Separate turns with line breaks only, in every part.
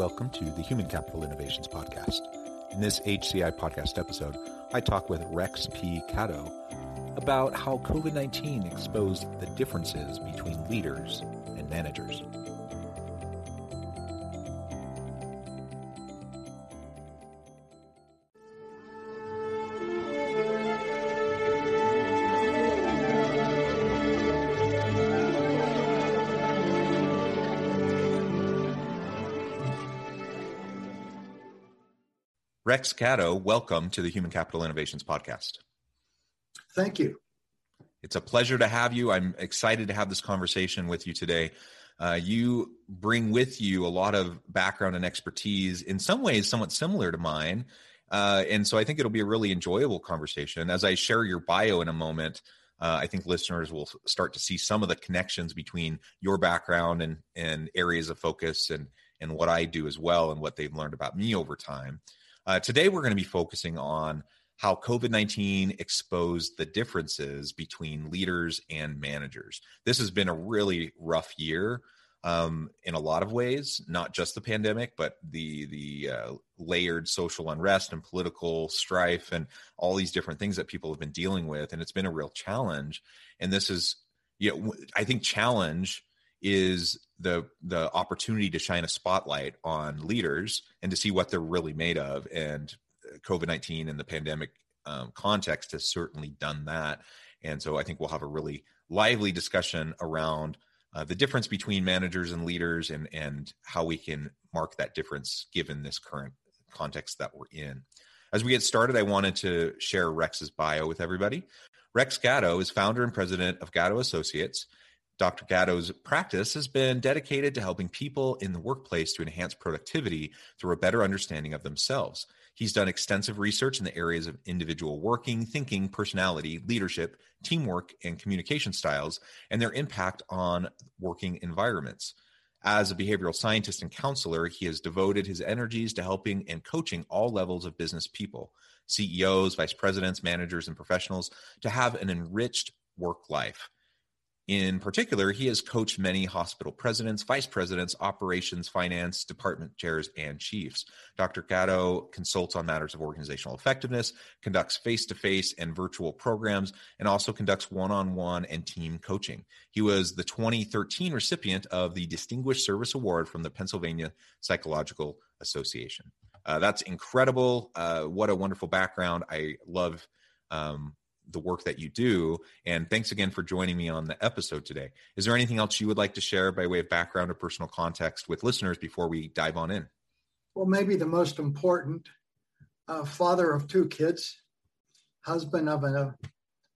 Welcome to the Human Capital Innovations Podcast. In this HCI podcast episode, I talk with Rex P. Gatto about how COVID 19 exposed the differences between leaders and managers. Rex Gatto, welcome to the Human Capital Innovations Podcast.
Thank you.
It's a pleasure to have you. I'm excited to have this conversation with you today. Uh, you bring with you a lot of background and expertise, in some ways, somewhat similar to mine. Uh, and so I think it'll be a really enjoyable conversation. As I share your bio in a moment, uh, I think listeners will start to see some of the connections between your background and, and areas of focus and, and what I do as well and what they've learned about me over time. Uh, today, we're going to be focusing on how COVID 19 exposed the differences between leaders and managers. This has been a really rough year um, in a lot of ways, not just the pandemic, but the, the uh, layered social unrest and political strife and all these different things that people have been dealing with. And it's been a real challenge. And this is, you know, I think challenge is the the opportunity to shine a spotlight on leaders and to see what they're really made of. And uh, covid-19 and the pandemic um, context has certainly done that. And so i think we'll have a really lively discussion around uh, the difference between managers and leaders and and how we can mark that difference given this current context that we're in. As we get started i wanted to share rex's bio with everybody. Rex gatto is founder and president of gatto associates Dr. Gatto's practice has been dedicated to helping people in the workplace to enhance productivity through a better understanding of themselves. He's done extensive research in the areas of individual working, thinking, personality, leadership, teamwork, and communication styles, and their impact on working environments. As a behavioral scientist and counselor, he has devoted his energies to helping and coaching all levels of business people, CEOs, vice presidents, managers, and professionals to have an enriched work life. In particular, he has coached many hospital presidents, vice presidents, operations, finance, department chairs, and chiefs. Dr. Gatto consults on matters of organizational effectiveness, conducts face to face and virtual programs, and also conducts one on one and team coaching. He was the 2013 recipient of the Distinguished Service Award from the Pennsylvania Psychological Association. Uh, that's incredible. Uh, what a wonderful background. I love um, the work that you do. And thanks again for joining me on the episode today. Is there anything else you would like to share by way of background or personal context with listeners before we dive on in?
Well, maybe the most important uh, father of two kids, husband of a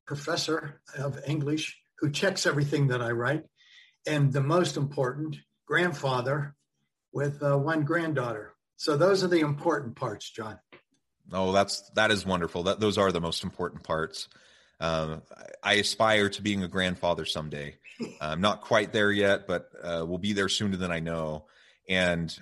professor of English who checks everything that I write, and the most important, grandfather with uh, one granddaughter. So those are the important parts, John.
Oh, that's that is wonderful. That those are the most important parts. Um, I aspire to being a grandfather someday. I'm not quite there yet, but uh, we'll be there sooner than I know. And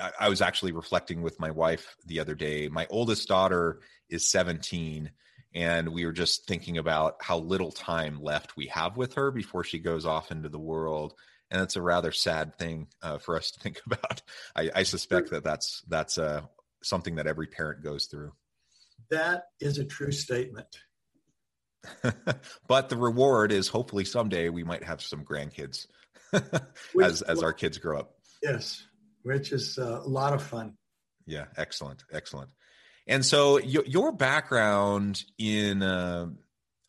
I, I, was actually reflecting with my wife the other day. My oldest daughter is 17, and we were just thinking about how little time left we have with her before she goes off into the world. And it's a rather sad thing uh, for us to think about. I, I suspect that that's that's uh, something that every parent goes through.
That is a true statement.
but the reward is hopefully someday we might have some grandkids as as our kids grow up.
Yes, which is a lot of fun.
Yeah, excellent, excellent. And so y- your background in uh,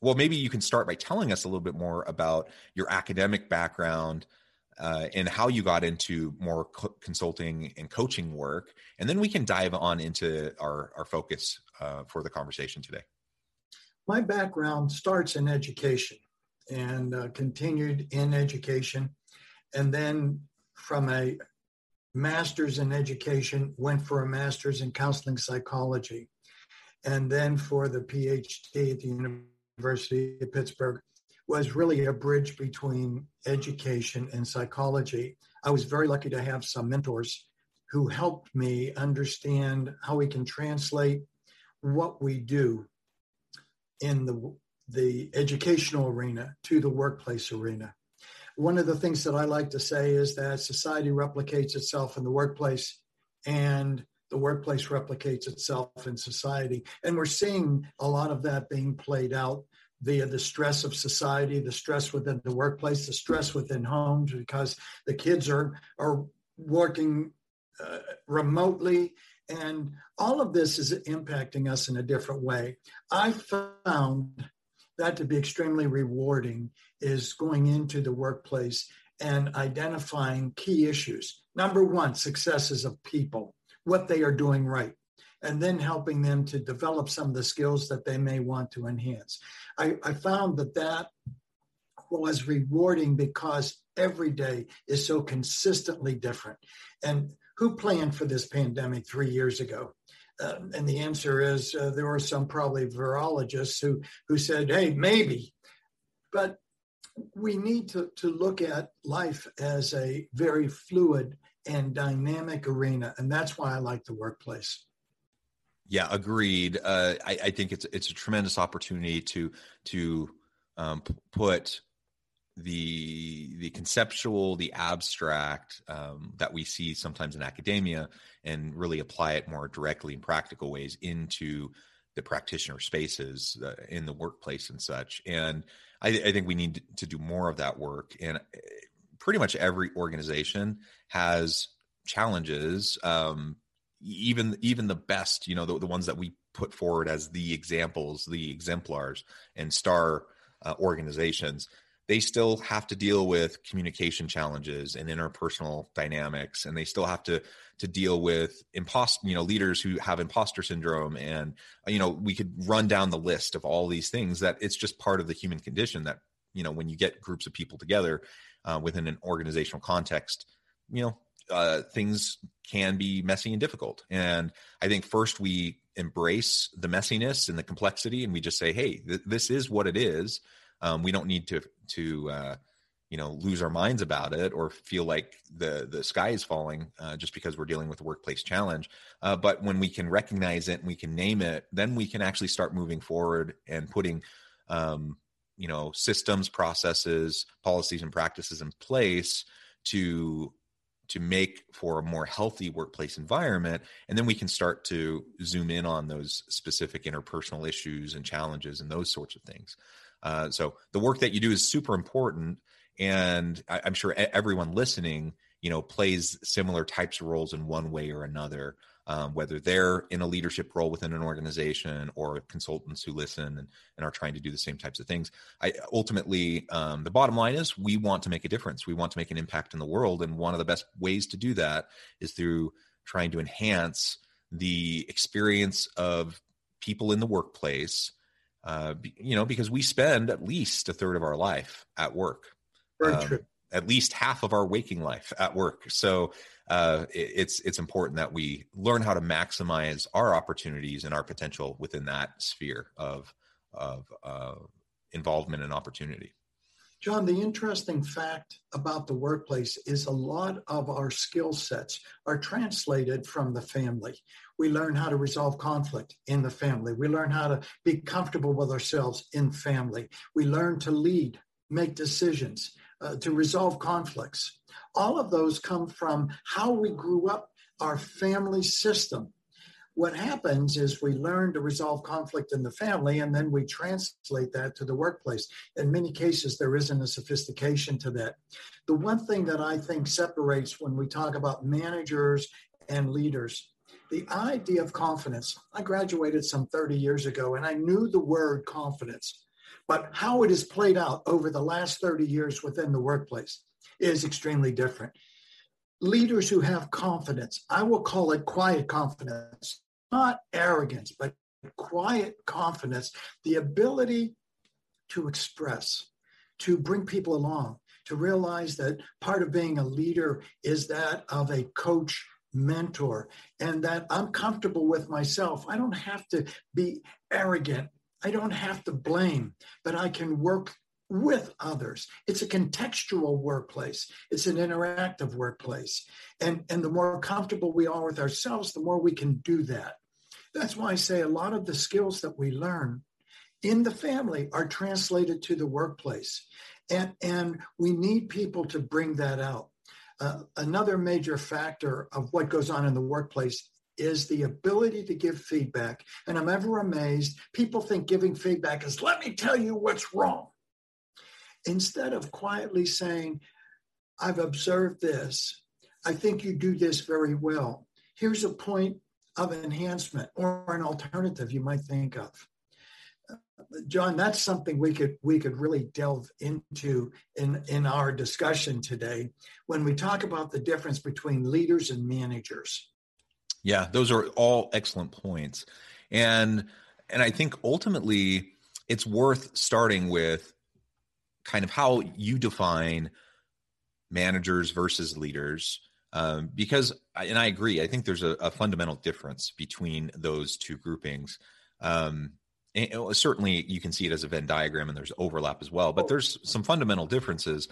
well, maybe you can start by telling us a little bit more about your academic background uh, and how you got into more co- consulting and coaching work, and then we can dive on into our our focus uh, for the conversation today
my background starts in education and uh, continued in education. And then from a master's in education, went for a master's in counseling psychology, and then for the PhD at the University of Pittsburgh was really a bridge between education and psychology. I was very lucky to have some mentors who helped me understand how we can translate what we do in the the educational arena to the workplace arena. One of the things that I like to say is that society replicates itself in the workplace and the workplace replicates itself in society. And we're seeing a lot of that being played out via the stress of society, the stress within the workplace, the stress within homes, because the kids are, are working uh, remotely. And all of this is impacting us in a different way. I found that to be extremely rewarding is going into the workplace and identifying key issues. Number one, successes of people, what they are doing right, and then helping them to develop some of the skills that they may want to enhance. I, I found that that was rewarding because every day is so consistently different. And who planned for this pandemic three years ago? Uh, and the answer is uh, there were some probably virologists who who said, "Hey, maybe," but we need to to look at life as a very fluid and dynamic arena, and that's why I like the workplace.
Yeah, agreed. Uh, I, I, think it's it's a tremendous opportunity to to um, put the the conceptual, the abstract um, that we see sometimes in academia, and really apply it more directly in practical ways into the practitioner spaces uh, in the workplace and such. And I, I, think we need to do more of that work. And uh, pretty much every organization has challenges. Um, even even the best, you know, the, the ones that we put forward as the examples, the exemplars, and star uh, organizations they still have to deal with communication challenges and interpersonal dynamics and they still have to to deal with impost you know leaders who have imposter syndrome and you know we could run down the list of all these things that it's just part of the human condition that you know when you get groups of people together uh, within an organizational context you know uh, things can be messy and difficult. And i think first we embrace the messiness and the complexity and we just say hey th- this is what it is um, we don't need to to uh, you know lose our minds about it or feel like the the sky is falling uh, just because we're dealing with a workplace challenge. Uh, but when we can recognize it and we can name it, then we can actually start moving forward and putting um, you know systems, processes, policies, and practices in place to to make for a more healthy workplace environment and then we can start to zoom in on those specific interpersonal issues and challenges and those sorts of things uh, so the work that you do is super important, and I, am sure everyone listening, you know, plays similar types of roles in one way or another. Um, whether they're in a leadership role within an organization or consultants who listen and, and are trying to do the same types of things. I ultimately, um, the bottom line is we want to make a difference. We want to make an impact in the world. And one of the best ways to do that is through trying to enhance the experience of people in the workplace uh, you know, because we spend at least a third of our life at work.
Um.
At least half of our waking life at work. So uh, it, it's it's important that we learn how to maximize our opportunities and our potential within that sphere of of uh, involvement and opportunity.
John, the interesting fact about the workplace is a lot of our skill sets are translated from the family. We learn how to resolve conflict in the family. We learn how to be comfortable with ourselves in family. We learn to lead, make decisions, uh, to resolve conflicts. All of those come from how we grew up, our family system what happens is we learn to resolve conflict in the family and then we translate that to the workplace. In many cases, there isn't a sophistication to that. The one thing that I think separates when we talk about managers and leaders, the idea of confidence. I graduated some 30 years ago and I knew the word confidence, but how it is played out over the last 30 years within the workplace is extremely different leaders who have confidence, I will call it quiet confidence, not arrogance, but quiet confidence, the ability to express, to bring people along, to realize that part of being a leader is that of a coach mentor and that I'm comfortable with myself. I don't have to be arrogant. I don't have to blame, but I can work with others. It's a contextual workplace. It's an interactive workplace. And, and the more comfortable we are with ourselves, the more we can do that. That's why I say a lot of the skills that we learn in the family are translated to the workplace. And, and we need people to bring that out. Uh, another major factor of what goes on in the workplace is the ability to give feedback. And I'm ever amazed. People think giving feedback is, let me tell you what's wrong. Instead of quietly saying, I've observed this. I think you do this very well. Here's a point of enhancement or an alternative you might think of. John, that's something we could we could really delve into in in our discussion today when we talk about the difference between leaders and managers.
Yeah, those are all excellent points. And and I think ultimately it's worth starting with kind of how you define managers versus leaders um, because and i agree i think there's a, a fundamental difference between those two groupings. Um, certainly you can see it as a venn diagram and there's overlap as well but there's some fundamental differences.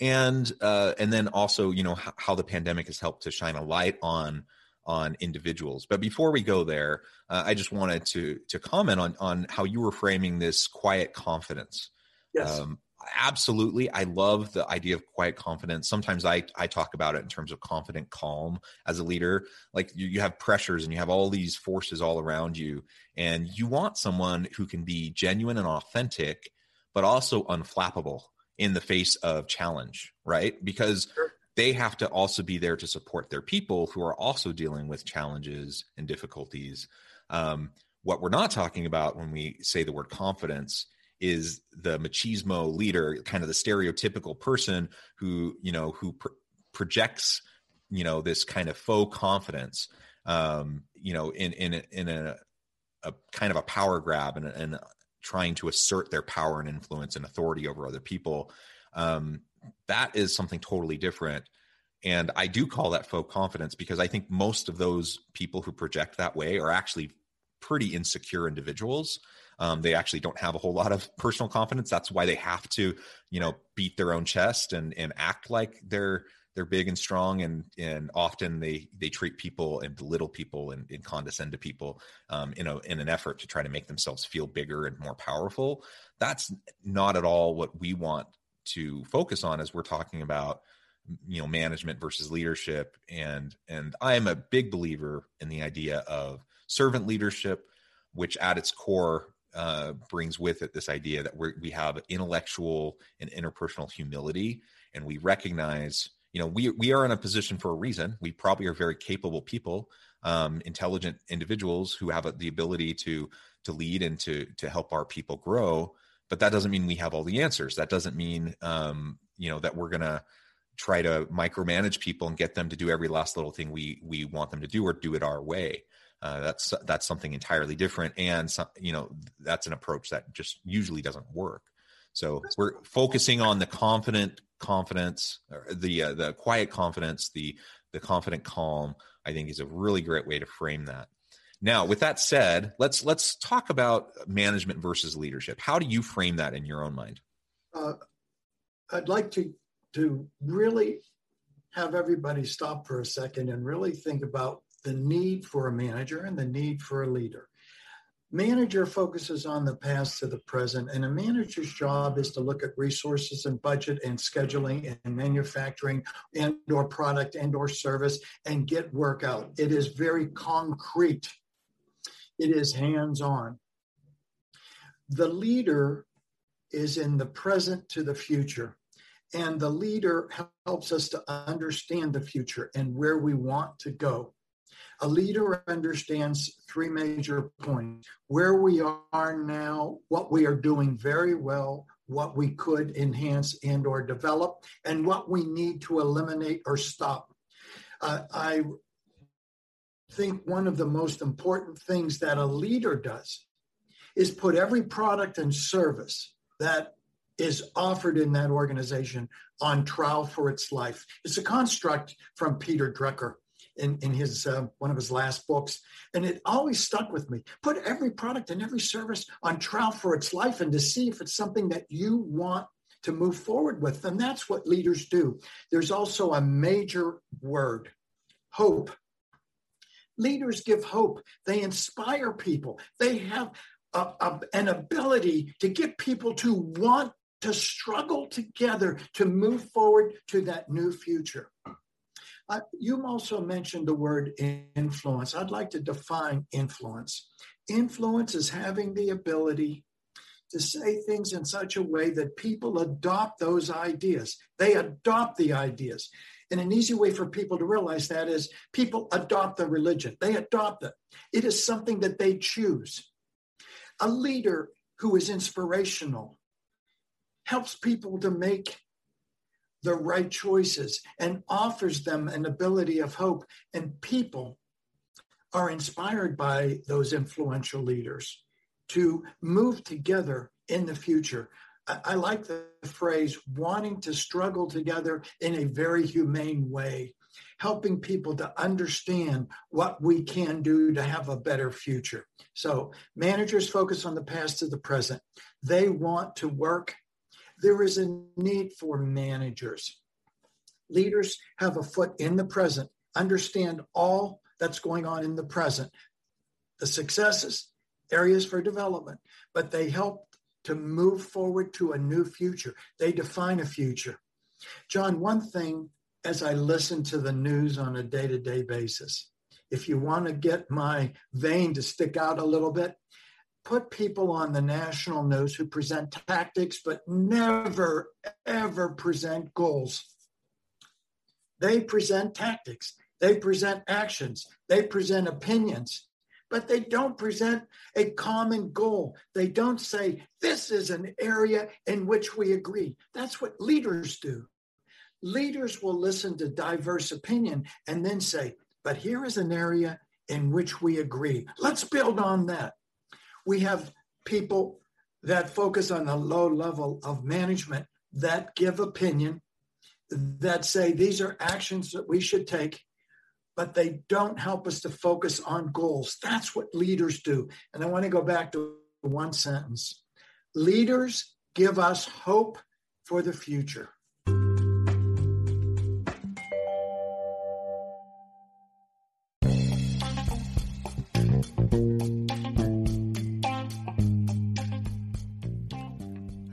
And uh, and then also you know how, how the pandemic has helped to shine a light on on individuals. But before we go there uh, i just wanted to to comment on on how you were framing this quiet confidence
yes. Um,
absolutely i love the idea of quiet confidence. Sometimes i i talk about it in terms of confident calm as a leader. Like you, you have pressures and you have all these forces all around you and you want someone who can be genuine and authentic but also unflappable in the face of challenge right? Because sure. they have to also be there to support their people who are also dealing with challenges and difficulties. Um, what we're not talking about when we say the word confidence is the machismo leader, kind of the stereotypical person who you know who pr- projects you know this kind of faux confidence, um, you know, in in a, in a, a kind of a power grab and, and trying to assert their power and influence and authority over other people. Um, that is something totally different. And I do call that faux confidence because I think most of those people who project that way are actually pretty insecure individuals um, they actually don't have a whole lot of personal confidence. That's why they have to, you know, beat their own chest and and act like they're they're big and strong. And and often they they treat people and belittle people and, and condescend to people um, in a in an effort to try to make themselves feel bigger and more powerful. That's not at all what we want to focus on as we're talking about you know management versus leadership. And and i am a big believer in the idea of servant leadership which at its core uh, brings with it this idea that we we have intellectual and interpersonal humility, and we recognize, you know, we we are in a position for a reason. We probably are very capable people, um, intelligent individuals who have the ability to to lead and to to help our people grow. But that doesn't mean we have all the answers. That doesn't mean, um, you know, that we're gonna try to micromanage people and get them to do every last little thing we we want them to do or do it our way. Uh, that's that's something entirely different, and some, you know that's an approach that just usually doesn't work. So we're focusing on the confident confidence, the uh, the quiet confidence, the the confident calm. I think is a really great way to frame that. Now, with that said, let's let's talk about management versus leadership. How do you frame that in your own mind? Uh,
I'd like to to really have everybody stop for a second and really think about the need for a manager and the need for a leader. Manager focuses on the past to the present, and a manager's job is to look at resources and budget and scheduling and manufacturing and or product and or service and get work out. It is very concrete. It is hands-on. The leader is in the present to the future. And the leader helps us to understand the future and where we want to go. A leader understands three major points where we are now, what we are doing very well, what we could enhance and or develop, and what we need to eliminate or stop. Uh, I think one of the most important things that a leader does is put every product and service that is offered in that organization on trial for its life. It's a construct from Peter Drucker in, in his uh, one of his last books, and it always stuck with me. Put every product and every service on trial for its life, and to see if it's something that you want to move forward with. And that's what leaders do. There's also a major word, hope. Leaders give hope. They inspire people. They have a, a, an ability to get people to want to struggle together to move forward to that new future. You also mentioned the word influence. I'd like to define influence. Influence is having the ability to say things in such a way that people adopt those ideas. They adopt the ideas. And an easy way for people to realize that is people adopt the religion, they adopt it. It is something that they choose. A leader who is inspirational helps people to make the right choices and offers them an ability of hope. And people are inspired by those influential leaders to move together in the future. I, I like the phrase wanting to struggle together in a very humane way, helping people to understand what we can do to have a better future. So, managers focus on the past to the present. They want to work there is a need for managers. Leaders have a foot in the present, understand all that's going on in the present, the successes, areas for development, but they help to move forward to a new future. They define a future. John, one thing as I listen to the news on a day to day basis, if you want to get my vein to stick out a little bit, put people on the national news who present tactics but never, ever present goals. They present tactics, they present actions, they present opinions, but they don't present a common goal. They don't say, this is an area in which we agree. That's what leaders do. Leaders will listen to diverse opinion and then say, but here is an area in which we agree. Let's build on that we have people that focus on the low level of management that give opinion, that say these are actions that we should take, but they don't help us to focus on goals. That's what leaders do. And I want to go back to one sentence leaders give us hope for the future.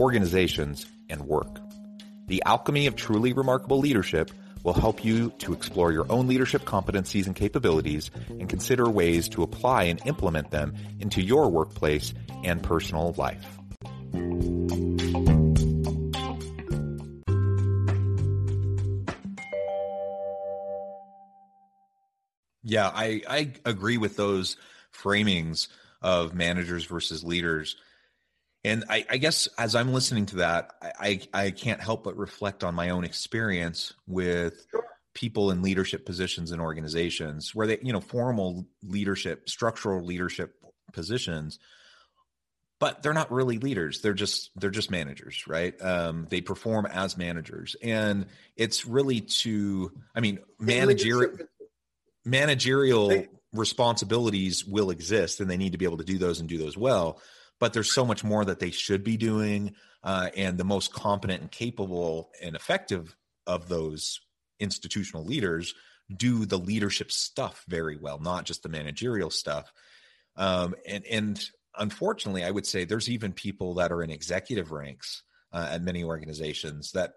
organizations, and work. The alchemy of truly remarkable leadership will help you to explore your own leadership competencies and capabilities and consider ways to apply and implement them into your workplace and personal life. Yeah, I, I agree with those framings of managers versus leaders. And I, I, guess as I'm listening to that, I, I, can't help but reflect on my own experience with sure. people in leadership positions in organizations where they, you know, formal leadership, structural leadership positions, but they're not really leaders. They're just they're just managers, right? Um, they perform as managers, and it's really to, I mean, managerial managerial responsibilities will exist, and they need to be able to do those and do those well but there's so much more that they should be doing. Uh, and the most competent and capable and effective of those institutional leaders do the leadership stuff very well, not just the managerial stuff. Um, and and unfortunately, I would say there's even people that are in executive ranks uh, at many organizations that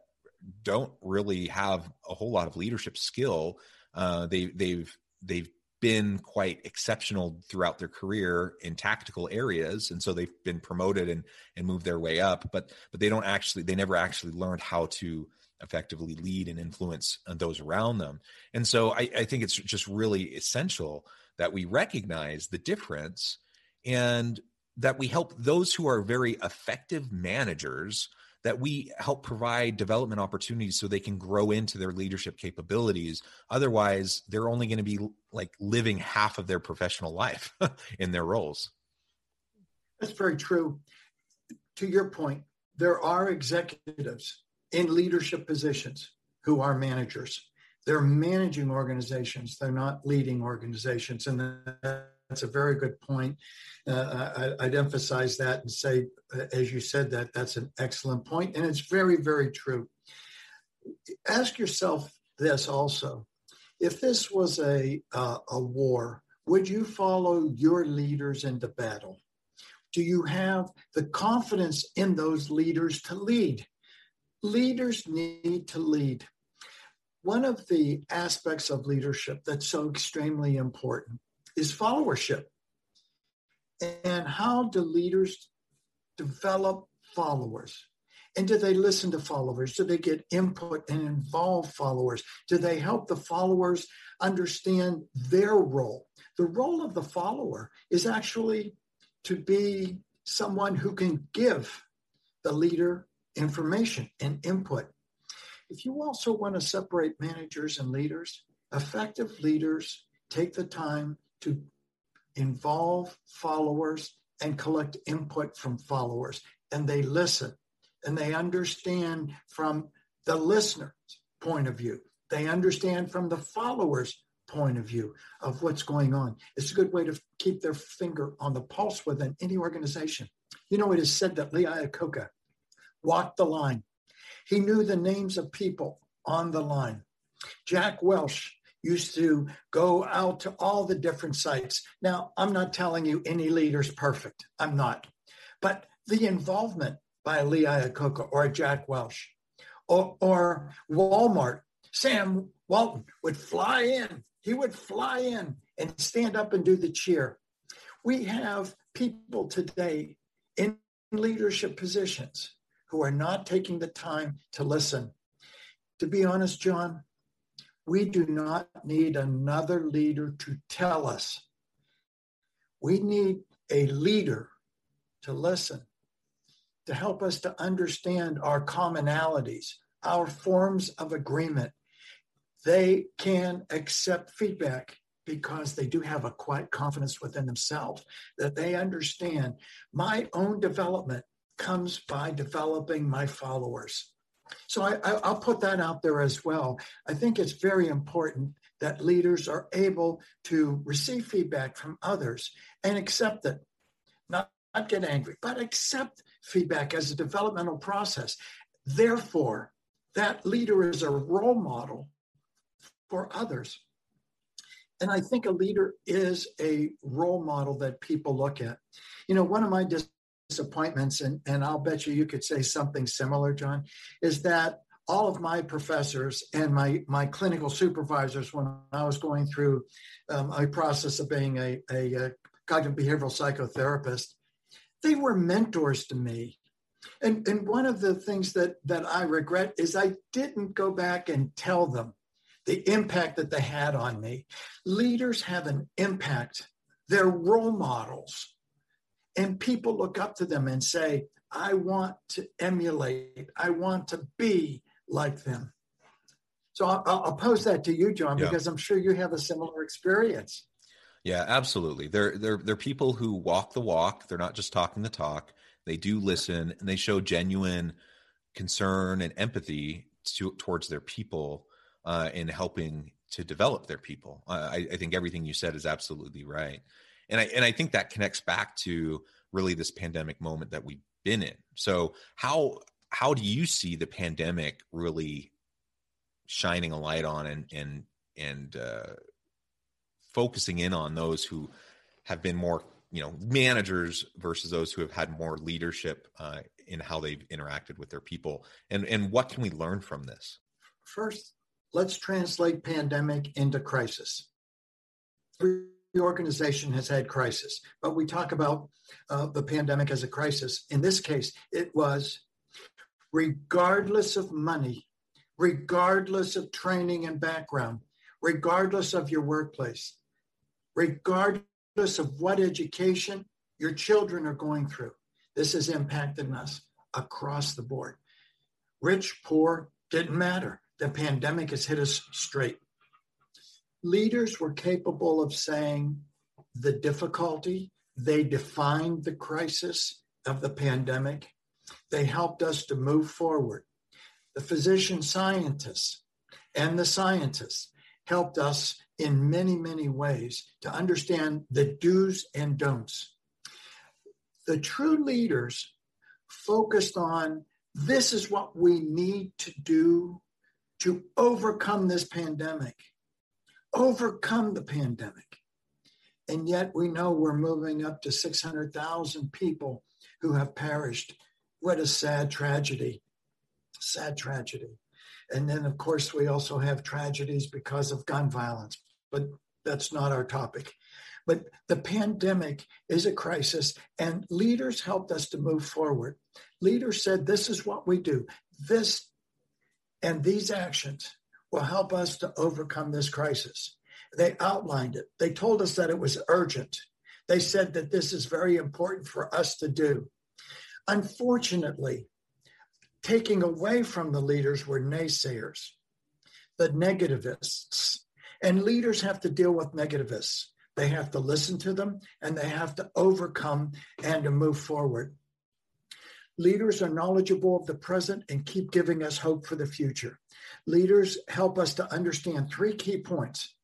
don't really have a whole lot of leadership skill. Uh, they they've they've been quite exceptional throughout their career in tactical areas and so they've been promoted and and moved their way up but but they don't actually they never actually learned how to effectively lead and influence uh, those around them. And so I, I think it's just really essential that we recognize the difference and that we help those who are very effective managers that we help provide development opportunities so they can grow into their leadership capabilities. Otherwise they're only going to be like living half of their professional life in their roles.
That's very true. To your point there are executives in leadership positions who are managers. They're managing organizations. They're not leading organizations. And that's a very good point. Uh, I, would emphasize that and say, uh, as you said, that that's an excellent point, and it's very, very true. Ask yourself this also: if this was a uh, a war, would you follow your leaders into battle? Do you have the confidence in those leaders to lead? Leaders need to lead. One of the aspects of leadership that's so extremely important is followership. And how do leaders develop followers? And do they listen to followers? Do they get input and involve followers? Do they help the followers understand their role? The role of the follower is actually to be someone who can give the leader information and input. If you also want to separate managers and leaders, effective leaders take the time to involve followers and collect input from followers. And they listen and they understand from the listener's point of view. They understand from the followers' point of view of what's going on. It's a good way to keep their finger on the pulse within any organization. You know, it is said that Lee Iacocca walked the line. He knew the names of people on the line. Jack Welch used to go out to all the different sites. Now, I'm not telling you any leader's perfect. I'm not. But the involvement by Lee Iacocca or Jack Welch or, or Walmart, Sam Walton would fly in. He would fly in and stand up and do the cheer. We have people today in leadership positions who are not taking the time to listen. To be honest, John, we do not need another leader to tell us. We need a leader to listen, to help us to understand our commonalities, our forms of agreement. They can accept feedback because they do have a quiet confidence within themselves that they understand my own development comes by developing my followers. So I, will put that out there as well. I think it's very important that leaders are able to receive feedback from others and accept it, not, not get angry, but accept feedback as a developmental process. Therefore, that leader is a role model for others. And I think a leader is a role model that people look at. You know, one of my dis- disappointments, and, and I'll bet you you could say something similar, John, is that all of my professors and my, my clinical supervisors, when I was going through um, a process of being a, a, a cognitive behavioral psychotherapist, they were mentors to me. And, and one of the things that, that I regret is I didn't go back and tell them the impact that they had on me. Leaders have an impact. They're role models and people look up to them and say, I want to emulate, I want to be like them. So I'll, I'll pose that to you, John, yeah. because I'm sure you have a similar experience.
Yeah, absolutely. They're they're they're people who walk the walk. They're not just talking the talk. They do listen and they show genuine concern and empathy to, towards their people uh, in helping to develop their people. Uh, I, I think everything you said is absolutely right and I and I think that connects back to really this pandemic moment that we've been in. So how how do you see the pandemic really shining a light on and and and uh, focusing in on those who have been more you know managers versus those who have had more leadership uh, in how they've interacted with their people? And and what can we learn from this?
First let's translate pandemic into crisis organization has had crisis but we talk about uh, the pandemic as a crisis in this case it was regardless of money regardless of training and background regardless of your workplace regardless of what education your children are going through. This has impacted us across the board. Rich, poor, didn't matter. The pandemic has hit us straight. Leaders were capable of saying the difficulty, they defined the crisis of the pandemic, they helped us to move forward. The physician scientists and the scientists helped us in many, many ways to understand the do's and don'ts. The true leaders focused on this is what we need to do to overcome this pandemic, overcome the pandemic. And yet we know we're moving up to 600,000 people who have perished. What a sad tragedy. Sad tragedy. And then, of course, we also have tragedies because of gun violence, but that's not our topic. But the pandemic is a crisis, and leaders helped us to move forward. Leaders said, This is what we do. This and these actions will help us to overcome this crisis. They outlined it, they told us that it was urgent. They said that this is very important for us to do. Unfortunately, taking away from the leaders were naysayers, the negativists. And leaders have to deal with negativists. They have to listen to them and they have to overcome and to move forward. Leaders are knowledgeable of the present and keep giving us hope for the future. Leaders help us to understand three key points.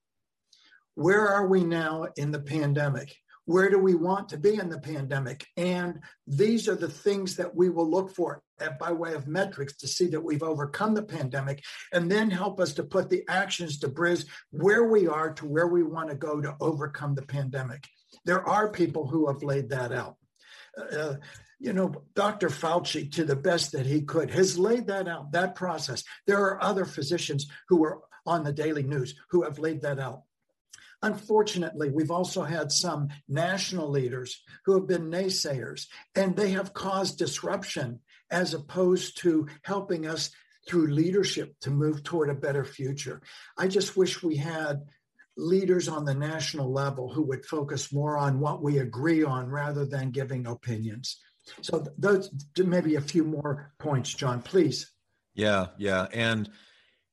Where are we now in the pandemic? Where do we want to be in the pandemic? And these are the things that we will look for by way of metrics to see that we've overcome the pandemic and then help us to put the actions to bridge where we are to where we want to go to overcome the pandemic. There are people who have laid that out. Uh, you know, Dr. Fauci, to the best that he could, has laid that out, that process. There are other physicians who are on the daily news who have laid that out. Unfortunately, we've also had some national leaders who have been naysayers, and they have caused disruption as opposed to helping us through leadership to move toward a better future. I just wish we had leaders on the national level who would focus more on what we agree on rather than giving opinions. So those maybe a few more points, John, please.
Yeah, yeah, and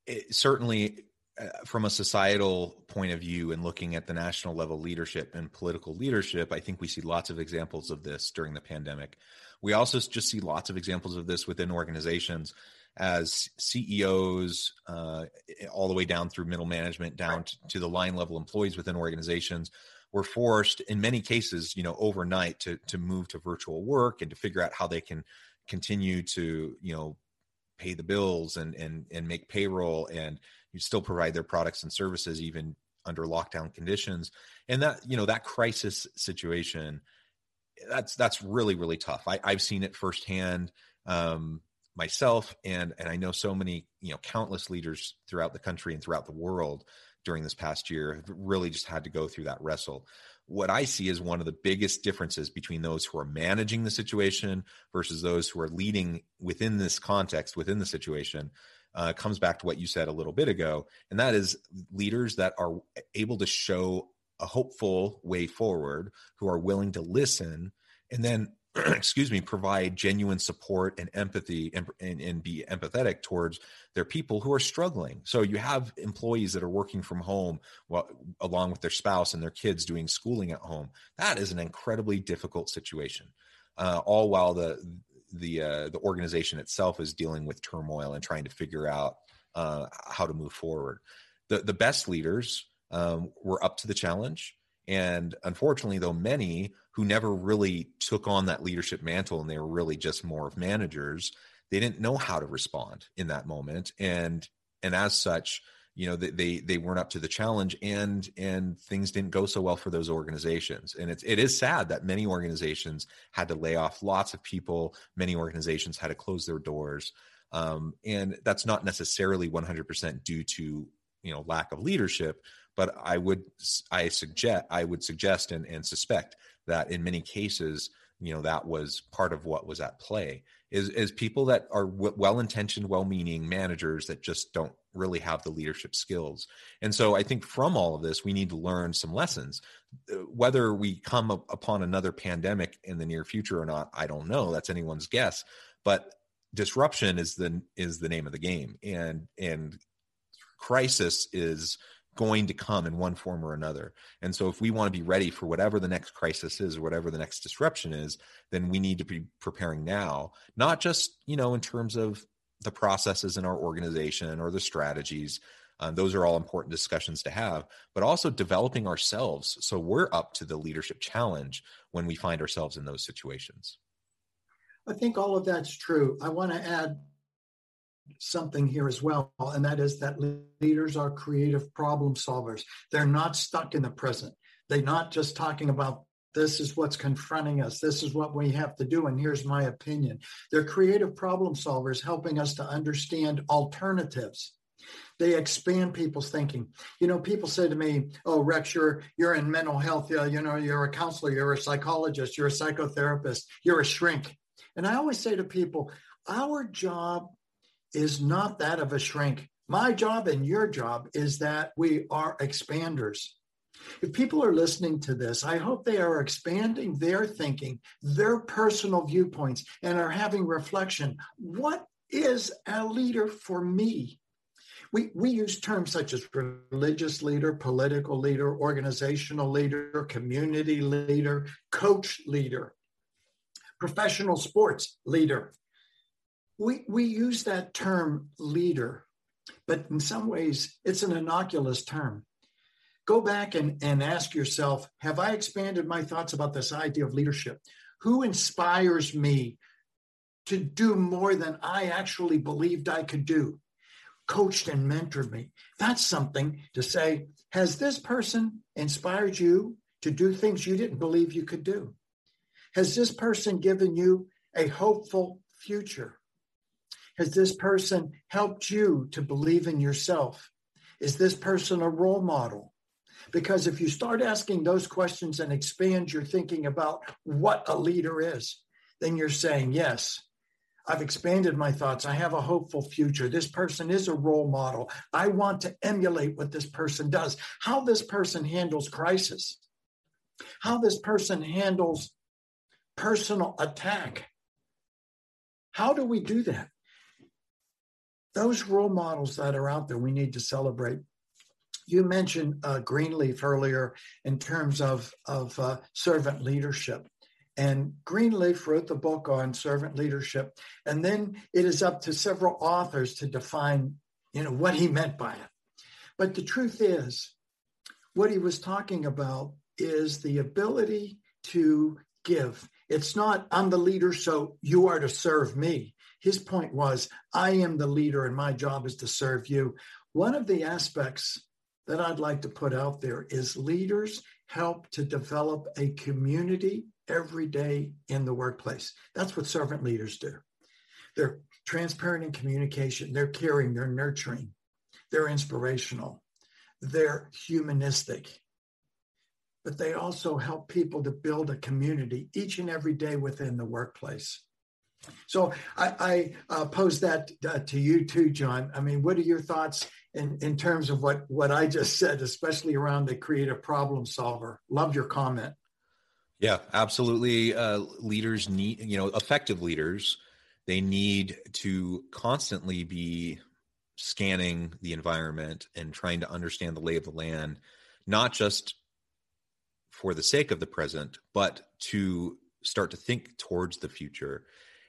it, certainly uh, from a societal point of view and looking at the national level leadership and political leadership, I think we see lots of examples of this during the pandemic. We also just see lots of examples of this within organizations as CEOs, uh, all the way down through middle management, down to, to the line level employees within organizations, were forced in many cases, you know, overnight to to move to virtual work and to figure out how they can continue to, you know, pay the bills and and and make payroll and you still provide their products and services even under lockdown conditions. And that you know that crisis situation that's that's really really tough. I, i've seen it firsthand. Um, myself and and i know so many you know countless leaders throughout the country and throughout the world during this past year have really just had to go through that wrestle. What i see is one of the biggest differences between those who are managing the situation versus those who are leading within this context within the situation uh, comes back to what you said a little bit ago, and that is leaders that are able to show a hopeful way forward, who are willing to listen, and then excuse me provide genuine support and empathy and, and, and, be empathetic towards their people who are struggling so you have employees that are working from home while, along with their spouse and their kids doing schooling at home that is an incredibly difficult situation uh, all while the the uh, the organization itself is dealing with turmoil and trying to figure out uh, how to move forward. The the best leaders um, were up to the challenge, and unfortunately, though many who never really took on that leadership mantle and they were really just more of managers, they didn't know how to respond in that moment, and and as such you know they, they they weren't up to the challenge and and things didn't go so well for those organizations. And it's it is sad that many organizations had to lay off lots of people. Many organizations had to close their doors. Um, and that's not necessarily 100% due to you know lack of leadership but i would i suggest i would suggest and, and suspect that in many cases you know that was part of what was at play is is people that are w- well-intentioned well-meaning managers that just don't really have the leadership skills. And so i think from all of this we need to learn some lessons. Uh, whether we come up upon another pandemic in the near future or not i don't know. That's anyone's guess. But disruption is the is the name of the game. And and crisis is going to come in one form or another. And so, if we want to be ready for whatever the next crisis is or whatever the next disruption is, then we need to be preparing now, not just, you know, in terms of the processes in our organization or the strategies. Um, those are all important discussions to have, but also developing ourselves so we're up to the leadership challenge when we find ourselves in those situations.
I think all of that's true. I want to add something here as well, and that is that leaders are creative problem solvers. They're not stuck in the present. They're not just talking about this is what's confronting us, this is what we have to do, and here's my opinion. They're creative problem solvers helping us to understand alternatives. They expand people's thinking. You know, people say to me, "Oh, Rex, you're you're in mental health. You know, you're a counselor, you're a psychologist, you're a psychotherapist, you're a shrink." And I always say to people, our job is not that of a shrink. My job and your job is that we are expanders. If people are listening to this, I hope they are expanding their thinking, their personal viewpoints, and are having reflection. What is a leader for me? We, we use terms such as religious leader, political leader, organizational leader, community leader, coach leader, professional sports leader we, we use that term leader, but in some ways it's an innocuous term. Go back and, and ask yourself Have I expanded my thoughts about this idea of leadership? Who inspires me to do more than I actually believed I could do? Coached and mentored me. That's something to say, Has this person inspired you to do things you didn't believe you could do? Has this person given you a hopeful future? Has this person helped you to believe in yourself? Is this person a role model? Because if you start asking those questions and expand your thinking about what a leader is, then you're saying, yes, I've expanded my thoughts. I have a hopeful future. This person is a role model. I want to emulate what this person does, how this person handles crisis, how this person handles personal attack. How do we do that? Those role models that are out there, we need to celebrate. You mentioned uh, Greenleaf earlier in terms of, of uh, servant leadership. And Greenleaf wrote the book on servant leadership. And then it is up to several authors to define, you know, what he meant by it. But the truth is, what he was talking about is the ability to give. It's not, I'm the leader, so you are to serve me. His point was, I am the leader and my job is to serve you. One of the aspects that I'd like to put out there is leaders help to develop a community every day in the workplace. That's what servant leaders do. They're transparent in communication, they're caring, they're nurturing, they're inspirational, they're humanistic. But they also help people to build a community each and every day within the workplace. So I, I uh, pose that uh, to you too, John. I mean, what are your thoughts in, in terms of what, what I just said, especially around the creative problem solver? Love your comment.
Yeah, absolutely. Uh, leaders need, you know, effective leaders, they need to constantly be scanning the environment and trying to understand the lay of the land, not just for the sake of the present, but to start to think towards the future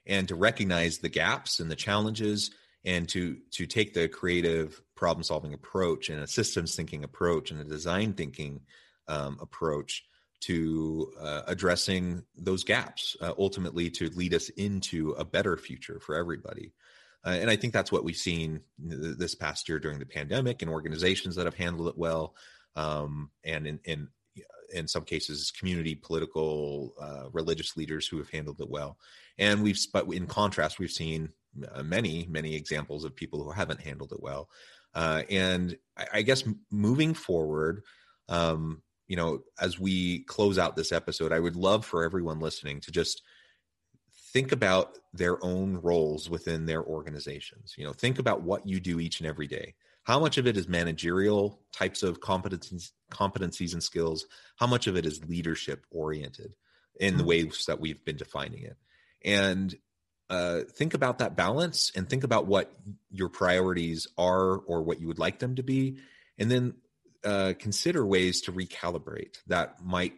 and to recognize the gaps and the challenges and to to take the creative problem solving approach and a systems thinking approach and a design thinking um, approach to uh, addressing those gaps uh, ultimately to lead us into a better future for everybody Uh, and I think that's what we've seen this past year during the pandemic and organizations that have handled it well. Um, and in, in, in some cases, community, political, uh, religious leaders who have handled it well. And we've, but in contrast, we've seen uh, many, many examples of people who haven't handled it well. Uh, and I, I, guess moving forward, um, you know, as we close out this episode, I would love for everyone listening to just think about their own roles within their organizations. You know, think about what you do each and every day. How much of it is managerial types of competencies, competencies and skills? How much of it is leadership oriented in the mm-hmm. ways that we've been defining it? And uh, think about that balance and think about what your priorities are or what you would like them to be. And then uh, consider ways to recalibrate that might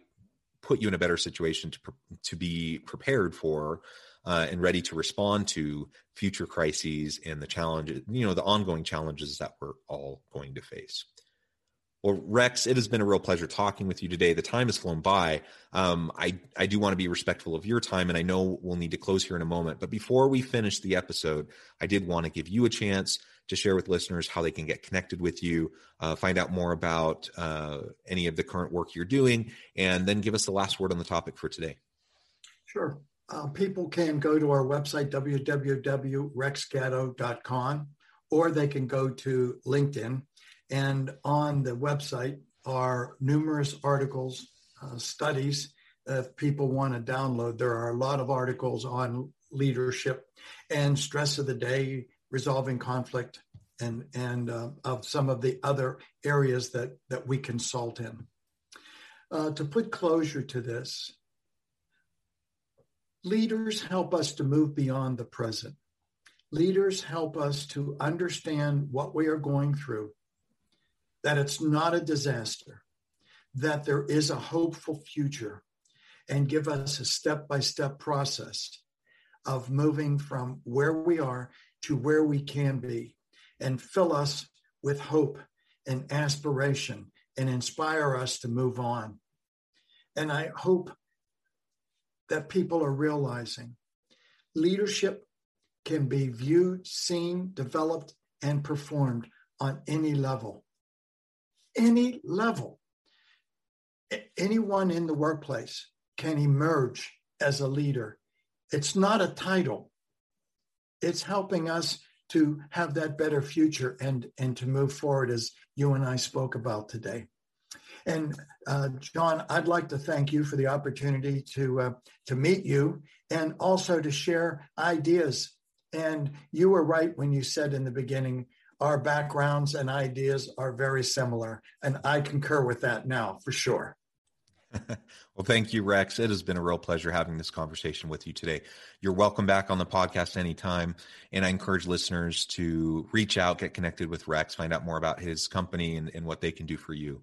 put you in a better situation to to be prepared for uh, and ready to respond to future crises and the challenges, you know, the ongoing challenges that we're all going to face. Well, Rex, it has been a real pleasure talking with you today. The time has flown by. Um, I, I do want to be respectful of your time, and I know we'll need to close here in a moment. But before we finish the episode, I did want to give you a chance to share with listeners how they can get connected with you, uh, find out more about uh, any of the current work you're doing, and then give us the last word on the topic for today.
Sure. Uh, people can go to our website, www.rexgatto.com, or they can go to LinkedIn and on the website are numerous articles, uh, studies. If people want to download, there are a lot of articles on leadership and stress of the day, resolving conflict, and and uh, of some of the other areas that that we consult in. Uh, to put closure to this, leaders help us to move beyond the present. Leaders help us to understand what we are going through that it's not a disaster, that there is a hopeful future, and give us a step by step process of moving from where we are to where we can be, and fill us with hope and aspiration and inspire us to move on. And I hope that people are realizing leadership can be viewed, seen, developed, and performed on any level any level. Anyone in the workplace can emerge as a leader. It's not a title. It's helping us to have that better future and, and to move forward as you and I spoke about today. And uh, John, I'd like to thank you for the opportunity to uh, to meet you and also to share ideas. And you were right when you said in the beginning our backgrounds and ideas are very similar. And I concur with that now for sure.
well, thank you, Rex. It has been a real pleasure having this conversation with you today. You're welcome back on the podcast anytime. And I encourage listeners to reach out, get connected with Rex, find out more about his company and, and what they can do for you.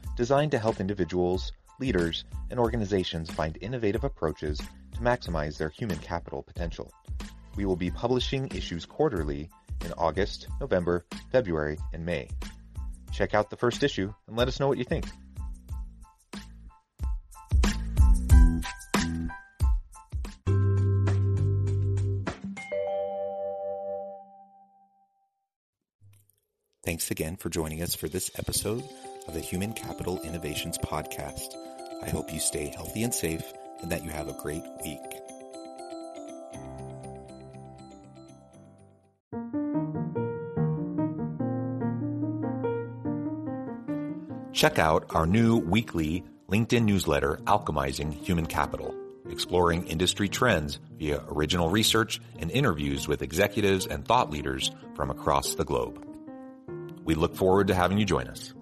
designed to help individuals, leaders, and organizations find innovative approaches to maximize their human capital potential. We will be publishing issues quarterly in August, November, February, and May. Check out the first issue and let us know what you think. Thanks again for joining us for this episode of the Human Capital Innovations Podcast. I hope you stay healthy and safe and that you have a great week. Check out our new weekly LinkedIn newsletter, Alchemizing Human Capital, exploring industry trends via original research and interviews with executives and thought leaders from across the globe. We look forward to having you join us.